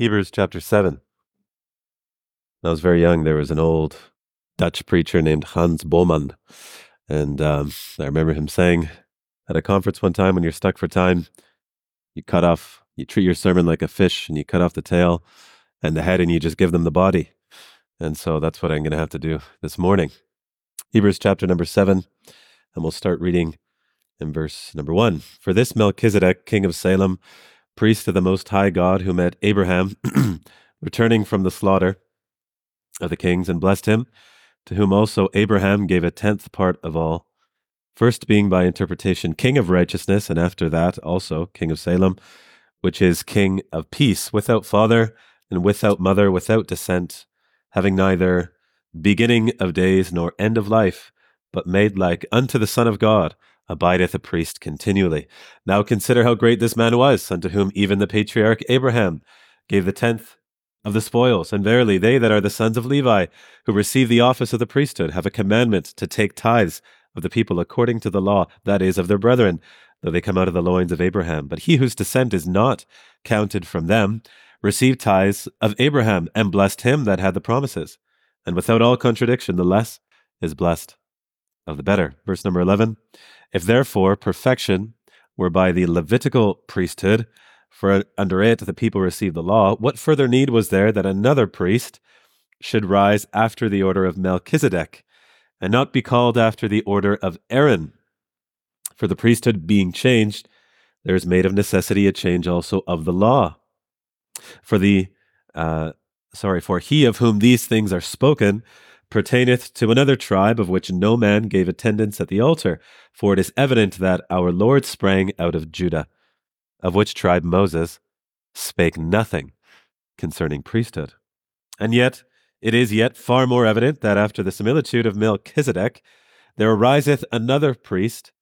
Hebrews chapter 7. When I was very young, there was an old Dutch preacher named Hans Boman. And um, I remember him saying at a conference one time when you're stuck for time, you cut off, you treat your sermon like a fish and you cut off the tail and the head and you just give them the body. And so that's what I'm going to have to do this morning. Hebrews chapter number 7, and we'll start reading in verse number 1. For this Melchizedek, king of Salem, priest of the Most High God, who met Abraham returning from the slaughter of the kings and blessed him, to whom also Abraham gave a tenth part of all, first being by interpretation king of righteousness, and after that also king of Salem, which is king of peace, without father and without mother, without descent, having neither beginning of days nor end of life, but made like unto the Son of God abideth a priest continually. Now consider how great this man was, unto whom even the patriarch Abraham gave the tenth of the spoils. And verily, they that are the sons of Levi, who receive the office of the priesthood, have a commandment to take tithes of the people according to the law, that is, of their brethren, though they come out of the loins of Abraham. But he whose descent is not counted from them received tithes of Abraham, and blessed him that had the promises. And without all contradiction, the less is blessed of the better. Verse number 11 If therefore perfection were by the Levitical priesthood, for under it the people received the law, what further need was there that another priest should rise after the order of Melchizedek, and not be called after the order of Aaron? For the priesthood being changed, there is made of necessity a change also of the law. For the uh, sorry, for he of whom these things are spoken pertaineth to another tribe of which no man gave attendance at the altar, for it is evident that our Lord sprang out of Judah, of which tribe Moses spake nothing concerning priesthood. And yet it is yet far more evident that after the similitude of Melchizedek, there ariseth another priest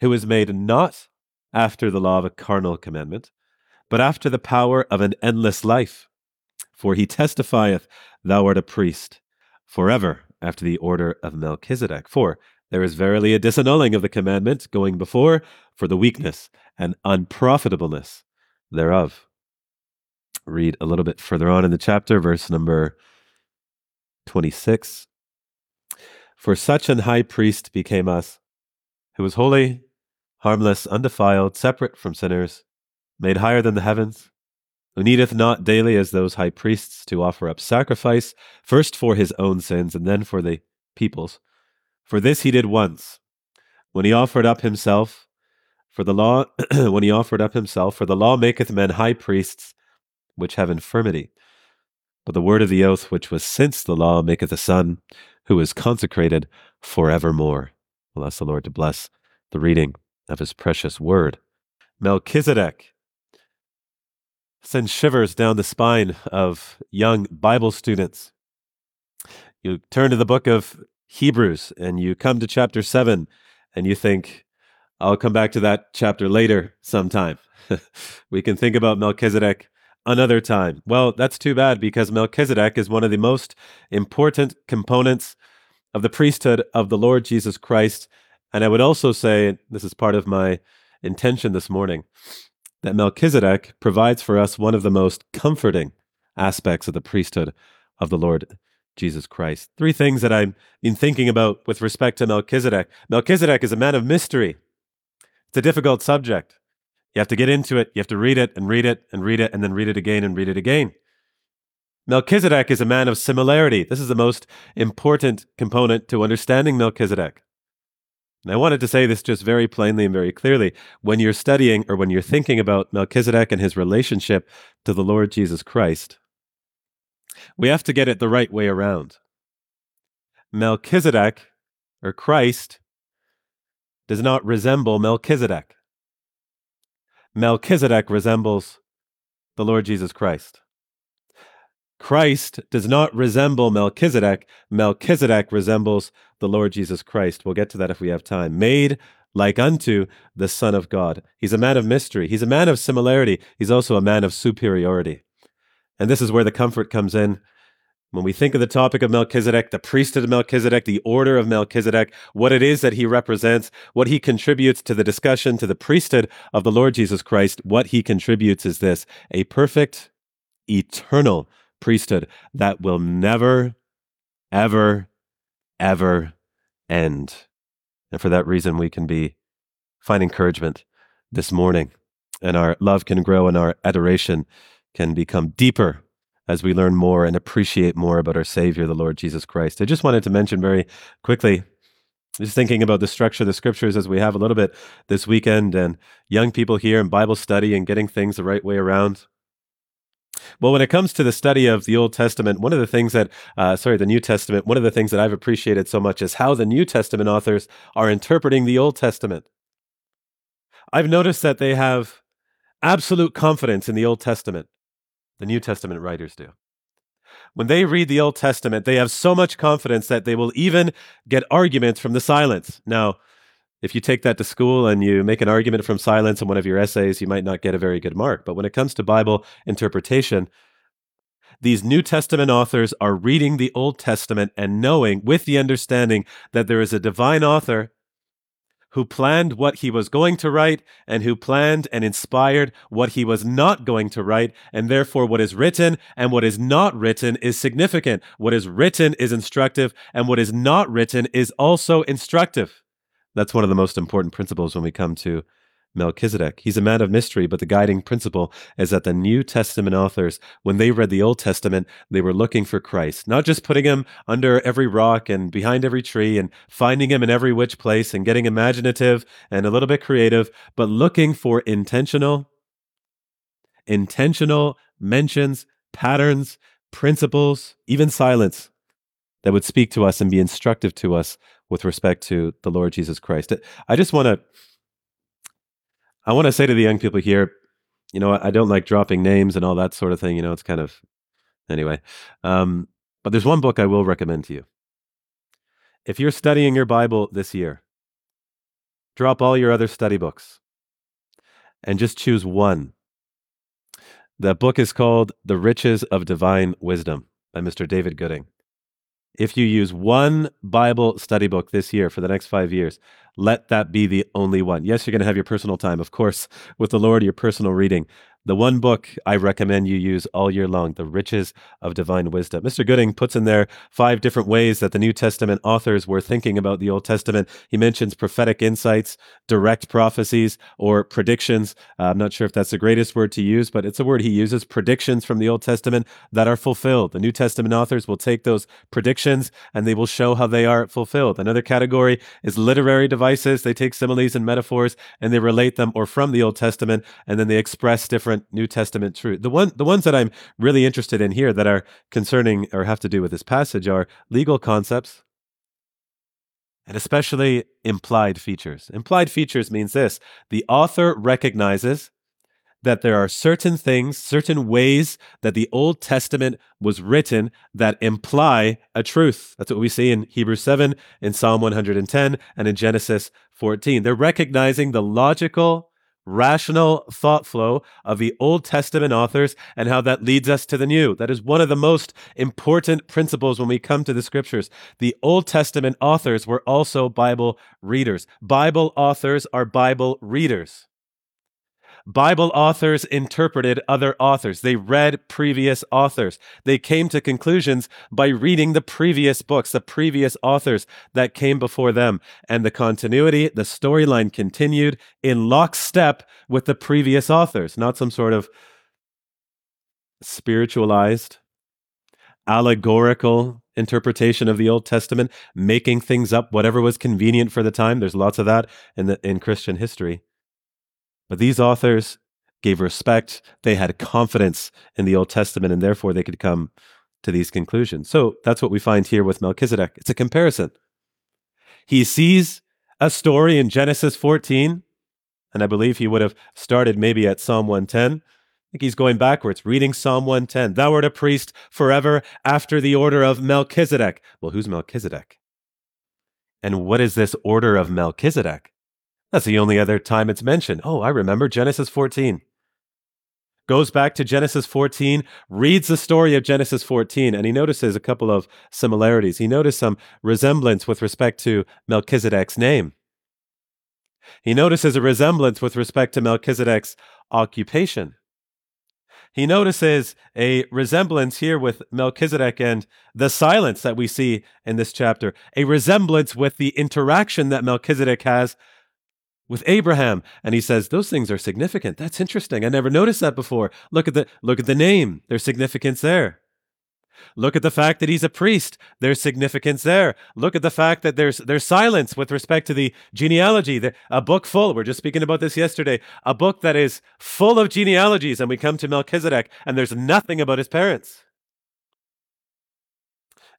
who is made not after the law of a carnal commandment, but after the power of an endless life. For he testifieth, Thou art a priest forever after the order of Melchizedek. For there is verily a disannulling of the commandment going before for the weakness and unprofitableness thereof. Read a little bit further on in the chapter, verse number 26. For such an high priest became us, who was holy, harmless, undefiled, separate from sinners, made higher than the heavens who needeth not daily as those high priests to offer up sacrifice, first for his own sins and then for the people's. For this he did once, when he offered up himself for the law, when he offered up himself, for the law maketh men high priests which have infirmity. But the word of the oath which was since the law maketh a son who is consecrated forevermore. We'll ask the Lord to bless the reading of his precious word. Melchizedek sends shivers down the spine of young Bible students. You turn to the book of Hebrews and you come to chapter 7 and you think, I'll come back to that chapter later sometime. we can think about Melchizedek another time. Well, that's too bad because Melchizedek is one of the most important components of the priesthood of the Lord Jesus Christ. And I would also say, this is part of my intention this morning, that Melchizedek provides for us one of the most comforting aspects of the priesthood of the Lord Jesus Christ. Three things that I've been thinking about with respect to Melchizedek. Melchizedek is a man of mystery. It's a difficult subject. You have to get into it, you have to read it and read it and read it and then read it again and read it again. Melchizedek is a man of similarity. This is the most important component to understanding Melchizedek. And I wanted to say this just very plainly and very clearly. When you're studying or when you're thinking about Melchizedek and his relationship to the Lord Jesus Christ, we have to get it the right way around. Melchizedek, or Christ, does not resemble Melchizedek. Melchizedek resembles the Lord Jesus Christ. Christ does not resemble Melchizedek. Melchizedek resembles the Lord Jesus Christ. We'll get to that if we have time. Made like unto the Son of God. He's a man of mystery. He's a man of similarity. He's also a man of superiority. And this is where the comfort comes in. When we think of the topic of Melchizedek, the priesthood of Melchizedek, the order of Melchizedek, what it is that he represents, what he contributes to the discussion, to the priesthood of the Lord Jesus Christ, what he contributes is this a perfect eternal priesthood that will never, ever, ever end. And for that reason, we can be find encouragement this morning, and our love can grow, and our adoration can become deeper as we learn more and appreciate more about our Savior, the Lord Jesus Christ. I just wanted to mention very quickly just thinking about the structure of the scriptures as we have a little bit this weekend and young people here in Bible study and getting things the right way around. Well, when it comes to the study of the Old Testament, one of the things that, uh, sorry, the New Testament, one of the things that I've appreciated so much is how the New Testament authors are interpreting the Old Testament. I've noticed that they have absolute confidence in the Old Testament. The New Testament writers do. When they read the Old Testament, they have so much confidence that they will even get arguments from the silence. Now, if you take that to school and you make an argument from silence in one of your essays, you might not get a very good mark. But when it comes to Bible interpretation, these New Testament authors are reading the Old Testament and knowing with the understanding that there is a divine author who planned what he was going to write and who planned and inspired what he was not going to write. And therefore, what is written and what is not written is significant. What is written is instructive, and what is not written is also instructive. That's one of the most important principles when we come to Melchizedek. He's a man of mystery, but the guiding principle is that the New Testament authors, when they read the Old Testament, they were looking for Christ, not just putting him under every rock and behind every tree and finding him in every which place and getting imaginative and a little bit creative, but looking for intentional, intentional mentions, patterns, principles, even silence that would speak to us and be instructive to us with respect to the Lord Jesus Christ. I just want to I want to say to the young people here, you know, I don't like dropping names and all that sort of thing. You know, it's kind of anyway. Um, but there's one book I will recommend to you. If you're studying your Bible this year, drop all your other study books and just choose one. The book is called The Riches of Divine Wisdom by Mr. David Gooding. If you use one Bible study book this year for the next five years, let that be the only one. Yes, you're going to have your personal time, of course, with the Lord, your personal reading. The one book I recommend you use all year long, The Riches of Divine Wisdom. Mr. Gooding puts in there five different ways that the New Testament authors were thinking about the Old Testament. He mentions prophetic insights, direct prophecies, or predictions. Uh, I'm not sure if that's the greatest word to use, but it's a word he uses predictions from the Old Testament that are fulfilled. The New Testament authors will take those predictions and they will show how they are fulfilled. Another category is literary devices. They take similes and metaphors and they relate them or from the Old Testament and then they express different New Testament truth. The one the ones that I'm really interested in here that are concerning or have to do with this passage are legal concepts and especially implied features. Implied features means this the author recognizes that there are certain things, certain ways that the Old Testament was written that imply a truth. That's what we see in Hebrews 7, in Psalm 110, and in Genesis 14. They're recognizing the logical rational thought flow of the Old Testament authors and how that leads us to the New. That is one of the most important principles when we come to the scriptures. The Old Testament authors were also Bible readers. Bible authors are Bible readers. Bible authors interpreted other authors. They read previous authors. They came to conclusions by reading the previous books, the previous authors that came before them. And the continuity, the storyline continued in lockstep with the previous authors, not some sort of spiritualized, allegorical interpretation of the Old Testament, making things up whatever was convenient for the time. There's lots of that in the in Christian history. But these authors gave respect, they had confidence in the Old Testament, and therefore they could come to these conclusions. So that's what we find here with Melchizedek. It's a comparison. He sees a story in Genesis 14, and I believe he would have started maybe at Psalm 110. I think he's going backwards, reading Psalm 110. Thou art a priest forever after the order of Melchizedek. Well, who's Melchizedek? And what is this order of Melchizedek? That's the only other time it's mentioned. Oh, I remember Genesis 14. Goes back to Genesis 14, reads the story of Genesis 14, and he notices a couple of similarities. He notices some resemblance with respect to Melchizedek's name. He notices a resemblance with respect to Melchizedek's occupation. he notices a resemblance here with Melchizedek and the silence that we see in this chapter, a resemblance with the interaction that Melchizedek has with Abraham. And he says, those things are significant. That's interesting. I never noticed that before. Look at the, look at the name. There's significance there. Look at the fact that he's a priest. There's significance there. Look at the fact that there's there's silence with respect to the genealogy. The, a book full. We're just speaking about this yesterday. A book that is full of genealogies, and we come to Melchizedek, and there's nothing about his parents.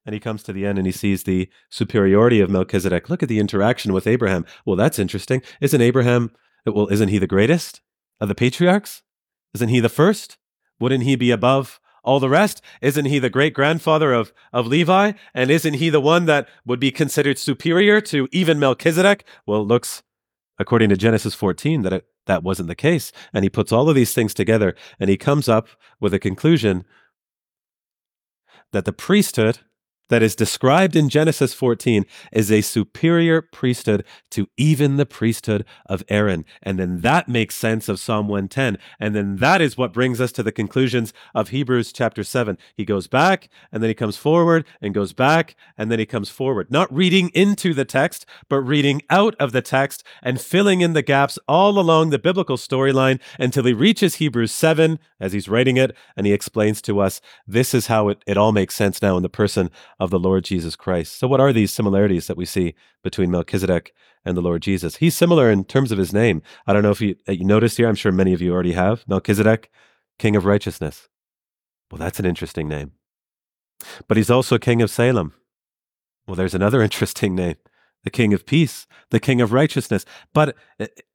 And he comes to the end and he sees the superiority of Melchizedek. Look at the interaction with Abraham. Well, that's interesting. Isn't Abraham, well, isn't he the greatest of the patriarchs? Isn't he the first? Wouldn't he be above all the rest? Isn't he the great grandfather of, of Levi? And isn't he the one that would be considered superior to even Melchizedek? Well, it looks, according to Genesis 14, that it, that wasn't the case. And he puts all of these things together and he comes up with a conclusion that the priesthood that is described in Genesis 14 is a superior priesthood to even the priesthood of Aaron. And then that makes sense of Psalm 110. And then that is what brings us to the conclusions of Hebrews chapter 7. He goes back and then he comes forward and goes back and then he comes forward. Not reading into the text, but reading out of the text and filling in the gaps all along the biblical storyline until he reaches Hebrews 7 as he's writing it and he explains to us this is how it, it all makes sense now in the person of the Lord Jesus Christ. So, what are these similarities that we see between Melchizedek and the Lord Jesus? He's similar in terms of his name. I don't know if you, you noticed here, I'm sure many of you already have Melchizedek, King of Righteousness. Well, that's an interesting name. But he's also King of Salem. Well, there's another interesting name the King of Peace, the King of Righteousness. But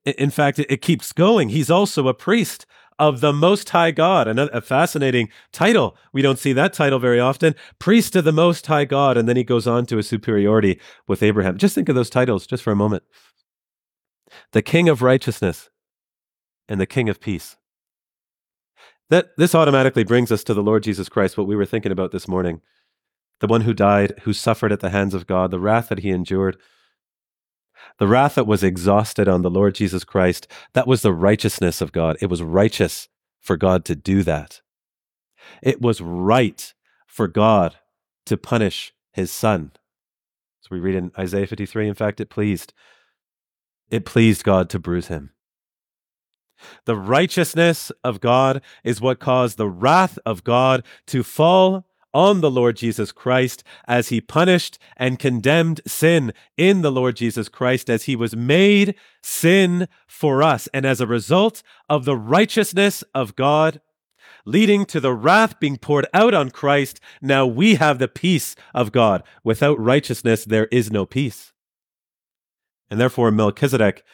in fact, it keeps going. He's also a priest of the Most High God. A fascinating title. We don't see that title very often. Priest of the Most High God. And then he goes on to a superiority with Abraham. Just think of those titles just for a moment the King of Righteousness and the King of Peace. That, this automatically brings us to the Lord Jesus Christ, what we were thinking about this morning. The one who died, who suffered at the hands of God, the wrath that he endured the wrath that was exhausted on the Lord Jesus Christ, that was the righteousness of God. It was righteous for God to do that. It was right for God to punish his son. So we read in Isaiah 53, in fact, it pleased. It pleased God to bruise him. The righteousness of God is what caused the wrath of God to fall on the Lord Jesus Christ as he punished and condemned sin in the Lord Jesus Christ as he was made sin for us. And as a result of the righteousness of God, leading to the wrath being poured out on Christ, now we have the peace of God. Without righteousness, there is no peace. And therefore, Melchizedek,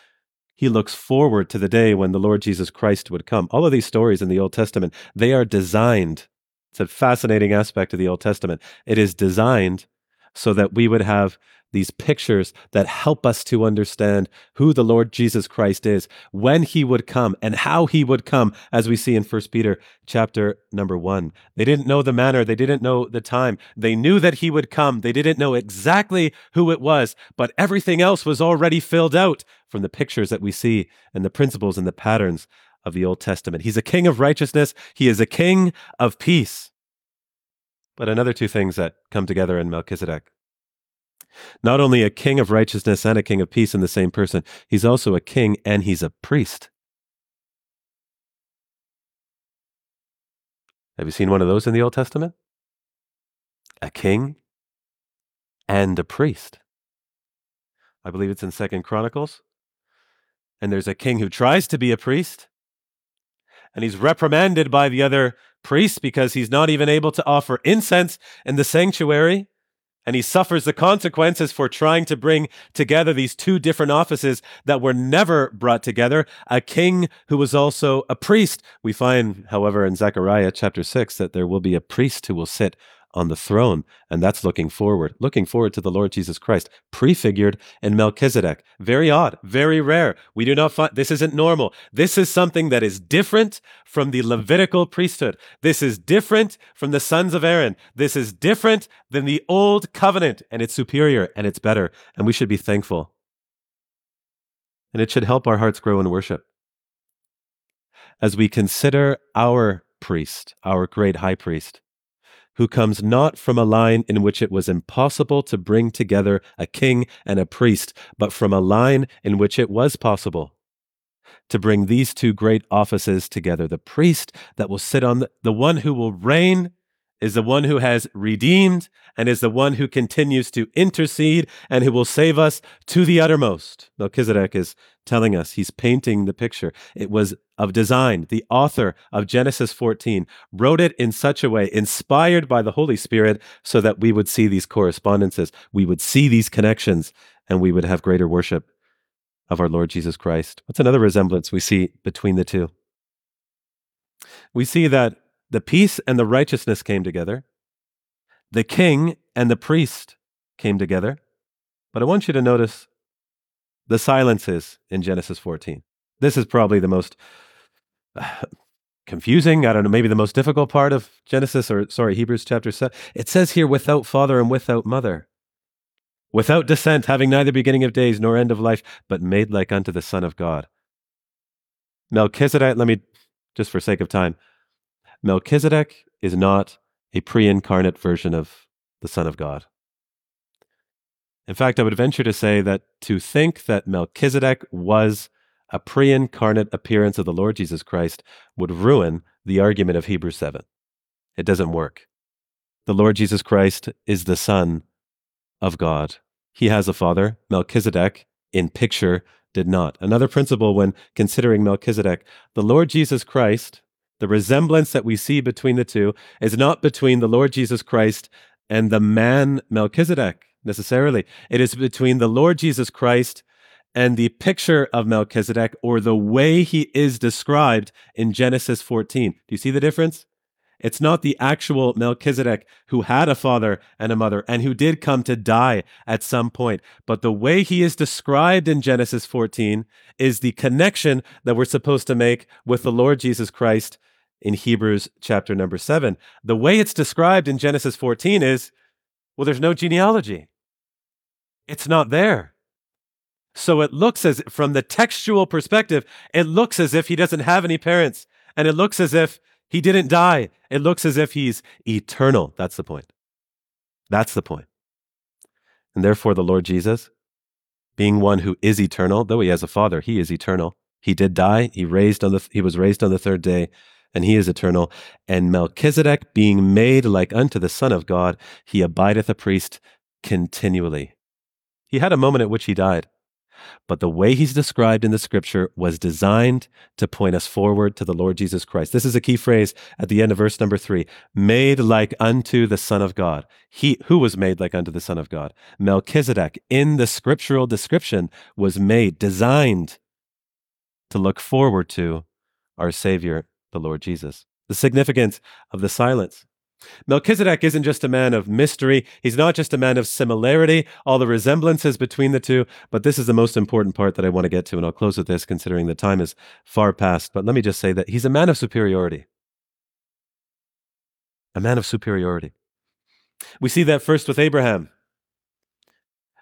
he looks forward to the day when the Lord Jesus Christ would come. All of these stories in the Old Testament, they are designed it's a fascinating aspect of the Old Testament. It is designed so that we would have these pictures that help us to understand who the Lord Jesus Christ is, when he would come and how he would come, as we see in 1 Peter chapter number 1. They didn't know the manner, they didn't know the time. They knew that he would come. They didn't know exactly who it was, but everything else was already filled out from the pictures that we see and the principles and the patterns of the Old Testament. He's a king of righteousness, he is a king of peace. But another two things that come together in Melchizedek. Not only a king of righteousness and a king of peace in the same person, he's also a king and he's a priest. Have you seen one of those in the Old Testament? A king and a priest. I believe it's in Second Chronicles. And there's a king who tries to be a priest, and he's reprimanded by the other priests because he's not even able to offer incense in the sanctuary. And he suffers the consequences for trying to bring together these two different offices that were never brought together. A king who was also a priest. We find, however, in Zechariah chapter 6 that there will be a priest who will sit on the throne. And that's looking forward, looking forward to the Lord Jesus Christ, prefigured in Melchizedek. Very odd, very rare. We do not find this isn't normal. This is something that is different from the Levitical priesthood. This is different from the sons of Aaron. This is different than the old covenant, and it's superior and it's better. And we should be thankful. And it should help our hearts grow in worship. As we consider our priest, our great high priest, who comes not from a line in which it was impossible to bring together a king and a priest, but from a line in which it was possible to bring these two great offices together. The priest that will sit on the, the one who will reign is the one who has redeemed and is the one who continues to intercede and who will save us to the uttermost. Melchizedek is telling us, he's painting the picture. It was of design. The author of Genesis 14 wrote it in such a way, inspired by the Holy Spirit, so that we would see these correspondences, we would see these connections, and we would have greater worship of our Lord Jesus Christ. What's another resemblance we see between the two? We see that the peace and the righteousness came together. The king and the priest came together. But I want you to notice the silences in Genesis 14. This is probably the most uh, confusing, I don't know, maybe the most difficult part of Genesis or sorry, Hebrews chapter 7. It says here without father and without mother. Without descent, having neither beginning of days nor end of life, but made like unto the Son of God. Melchizedek, let me, just for sake of time, Melchizedek is not a pre incarnate version of the Son of God. In fact, I would venture to say that to think that Melchizedek was a pre incarnate appearance of the Lord Jesus Christ would ruin the argument of Hebrews 7. It doesn't work. The Lord Jesus Christ is the Son of God. He has a father. Melchizedek, in picture, did not. Another principle when considering Melchizedek the Lord Jesus Christ the resemblance that we see between the two is not between the Lord Jesus Christ and the man Melchizedek necessarily. It is between the Lord Jesus Christ and the picture of Melchizedek or the way he is described in Genesis 14. Do you see the difference? It's not the actual Melchizedek who had a father and a mother and who did come to die at some point. But the way he is described in Genesis 14 is the connection that we're supposed to make with the Lord Jesus Christ in Hebrews chapter number seven. The way it's described in Genesis 14 is well, there's no genealogy, it's not there. So it looks as, from the textual perspective, it looks as if he doesn't have any parents. And it looks as if he didn't die. It looks as if he's eternal. That's the point. That's the point. And therefore, the Lord Jesus, being one who is eternal, though he has a father, he is eternal. He did die. He raised on the, he was raised on the third day and he is eternal. And Melchizedek, being made like unto the Son of God, he abideth a priest continually. He had a moment at which he died, but the way he's described in the scripture was designed to point us forward to the Lord Jesus Christ. This is a key phrase at the end of verse number three made like unto the Son of God. He who was made like unto the Son of God. Melchizedek, in the scriptural description, was made, designed to look forward to our Savior the Lord Jesus. The significance of the silence. Melchizedek isn't just a man of mystery. He's not just a man of similarity, all the resemblances between the two, but this is the most important part that I want to get to, and I'll close with this considering the time is far past. But let me just say that he's a man of superiority. A man of superiority. We see that first with Abraham.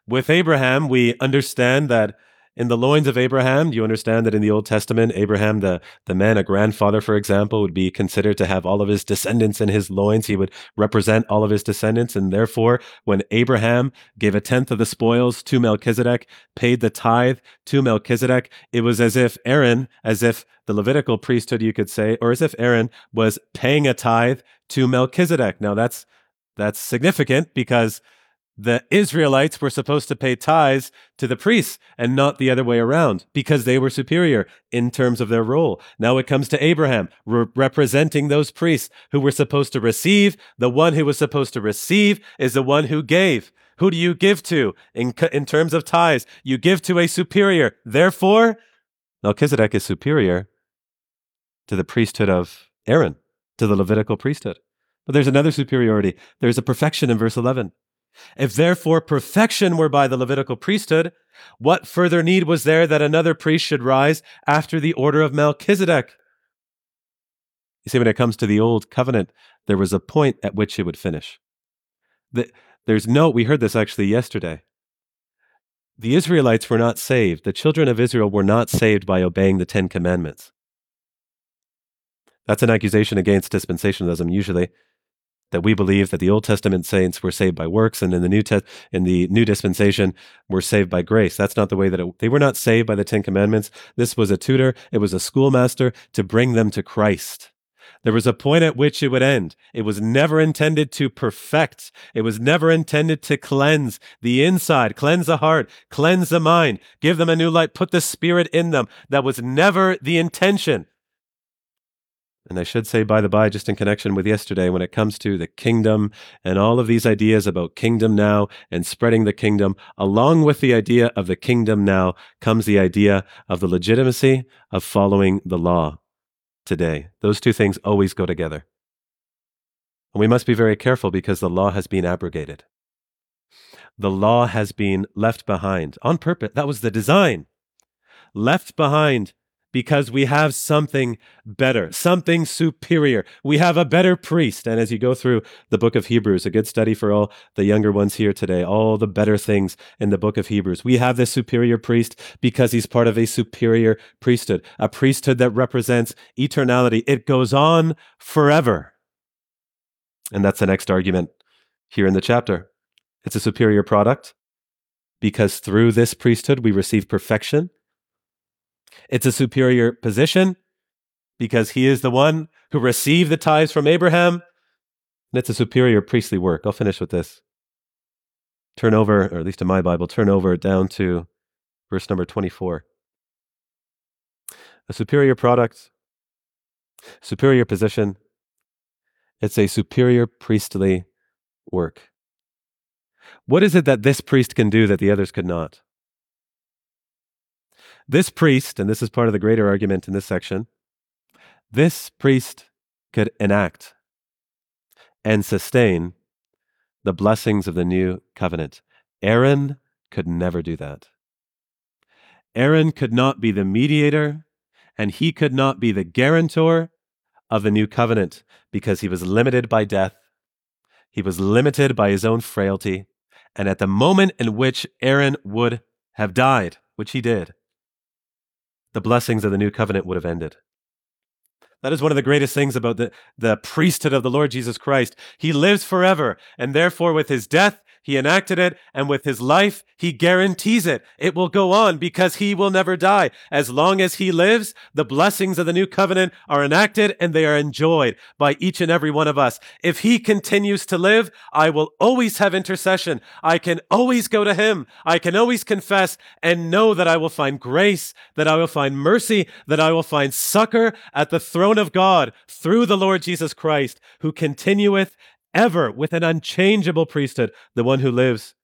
With Abraham, we understand that in the loins of Abraham, do you understand that in the Old Testament, Abraham, the, the man, a grandfather, for example, would be considered to have all of his descendants in his loins. He would represent all of his descendants. And therefore, when Abraham gave a tenth of the spoils to Melchizedek, paid the tithe to Melchizedek, it was as if Aaron, as if the Levitical priesthood, you could say, or as if Aaron was paying a tithe to Melchizedek. Now that's, that's significant because the Israelites were supposed to pay tithes to the priests and not the other way around because they were superior in terms of their role. Now it comes to Abraham re- representing those priests who were supposed to receive. The one who was supposed to receive is the one who gave. Who do you give to in, in terms of tithes? You give to a superior. Therefore, Melchizedek is superior to the priesthood of Aaron, to the Levitical priesthood. But there's another superiority. There's a perfection in verse 11. If therefore perfection were by the Levitical priesthood, what further need was there that another priest should rise after the order of Melchizedek? You see, when it comes to the old covenant, there was a point at which it would finish. there's no, we heard this actually yesterday. The Israelites were not saved. The children of Israel were not saved by obeying the Ten Commandments. That's an accusation against dispensationalism, usually, that we believe that the Old Testament saints were saved by works, and in the New Te- in the New Dispensation were saved by grace. That's not the way that it, they were not saved by the Ten Commandments. This was a tutor, it was a schoolmaster to bring them to Christ. There was a point at which it would end. It was never intended to perfect. It was never intended to cleanse the inside, cleanse the heart, cleanse the mind, give them a new light, put the spirit in them. That was never the intention. And I should say, by the by, just in connection with yesterday, when it comes to the kingdom and all of these ideas about kingdom now and spreading the kingdom, along with the idea of the kingdom now comes the idea of the legitimacy of following the law today. Those two things always go together. And we must be very careful because the law has been abrogated. The law has been left behind on purpose. That was the design. Left behind because we have something better, something superior. We have a better priest. And as you go through the book of Hebrews, a good study for all the younger ones here today, all the better things in the book of Hebrews. We have this superior priest because he's part of a superior priesthood, a priesthood that represents eternality. It goes on forever. And that's the next argument here in the chapter. It's a superior product because through this priesthood we receive perfection it's a superior position because he is the one who received the tithes from Abraham. And it's a superior priestly work. I'll finish with this. Turn over, or at least in my Bible, turn over down to verse number 24. A superior product, superior position. It's a superior priestly work. What is it that this priest can do that the others could not? This priest, and this is part of the greater argument in this section, this priest could enact and sustain the blessings of the new covenant. Aaron could never do that. Aaron could not be the mediator, and he could not be the guarantor of the new covenant because he was limited by death. He was limited by his own frailty. And at the moment in which Aaron would have died, which he did, the blessings of the new covenant would have ended. That is one of the greatest things about the, the priesthood of the Lord Jesus Christ. He lives forever, and therefore, with his death, he enacted it, and with his life, he guarantees it. It will go on because he will never die. As long as he lives, the blessings of the new covenant are enacted and they are enjoyed by each and every one of us. If he continues to live, I will always have intercession. I can always go to him. I can always confess and know that I will find grace, that I will find mercy, that I will find succor at the throne of God through the Lord Jesus Christ, who continueth ever with an unchangeable priesthood, the one who lives.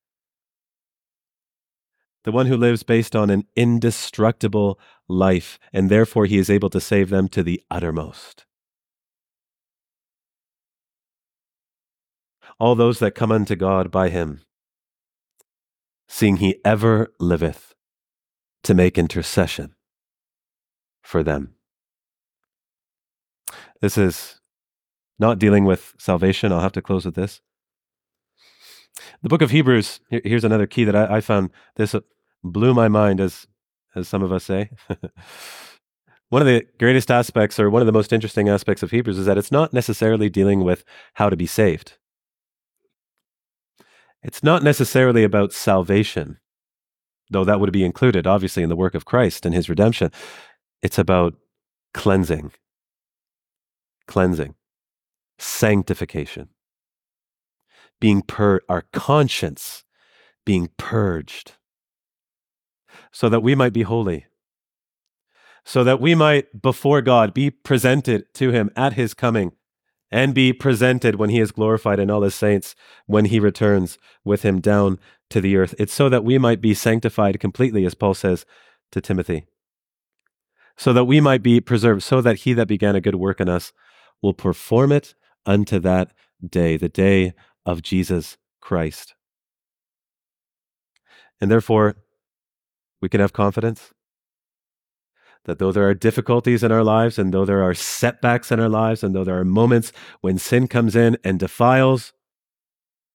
The one who lives based on an indestructible life, and therefore he is able to save them to the uttermost. All those that come unto God by him, seeing he ever liveth to make intercession for them. This is not dealing with salvation. I'll have to close with this. The book of Hebrews, here's another key that I, I found. This uh, blew my mind, as, as some of us say. one of the greatest aspects, or one of the most interesting aspects of Hebrews, is that it's not necessarily dealing with how to be saved. It's not necessarily about salvation, though that would be included, obviously, in the work of Christ and his redemption. It's about cleansing. Cleansing sanctification, being pur our conscience being purged, so that we might be holy, so that we might before God be presented to Him at His coming, and be presented when He is glorified in all His saints when He returns with Him down to the earth. It's so that we might be sanctified completely, as Paul says to Timothy so that we might be preserved, so that he that began a good work in us will perform it unto that day, the day of Jesus Christ. And therefore, we can have confidence that though there are difficulties in our lives, and though there are setbacks in our lives, and though there are moments when sin comes in and defiles,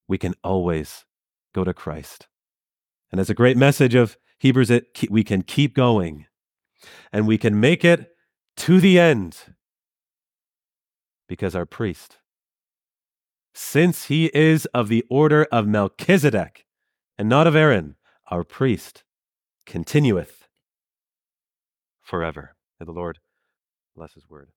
we can always go to Christ. And as a great message of Hebrews, it, we can keep going and we can make it to the end because our priest, since he is of the order of Melchizedek and not of Aaron, our priest, continueth forever. May the Lord bless his word.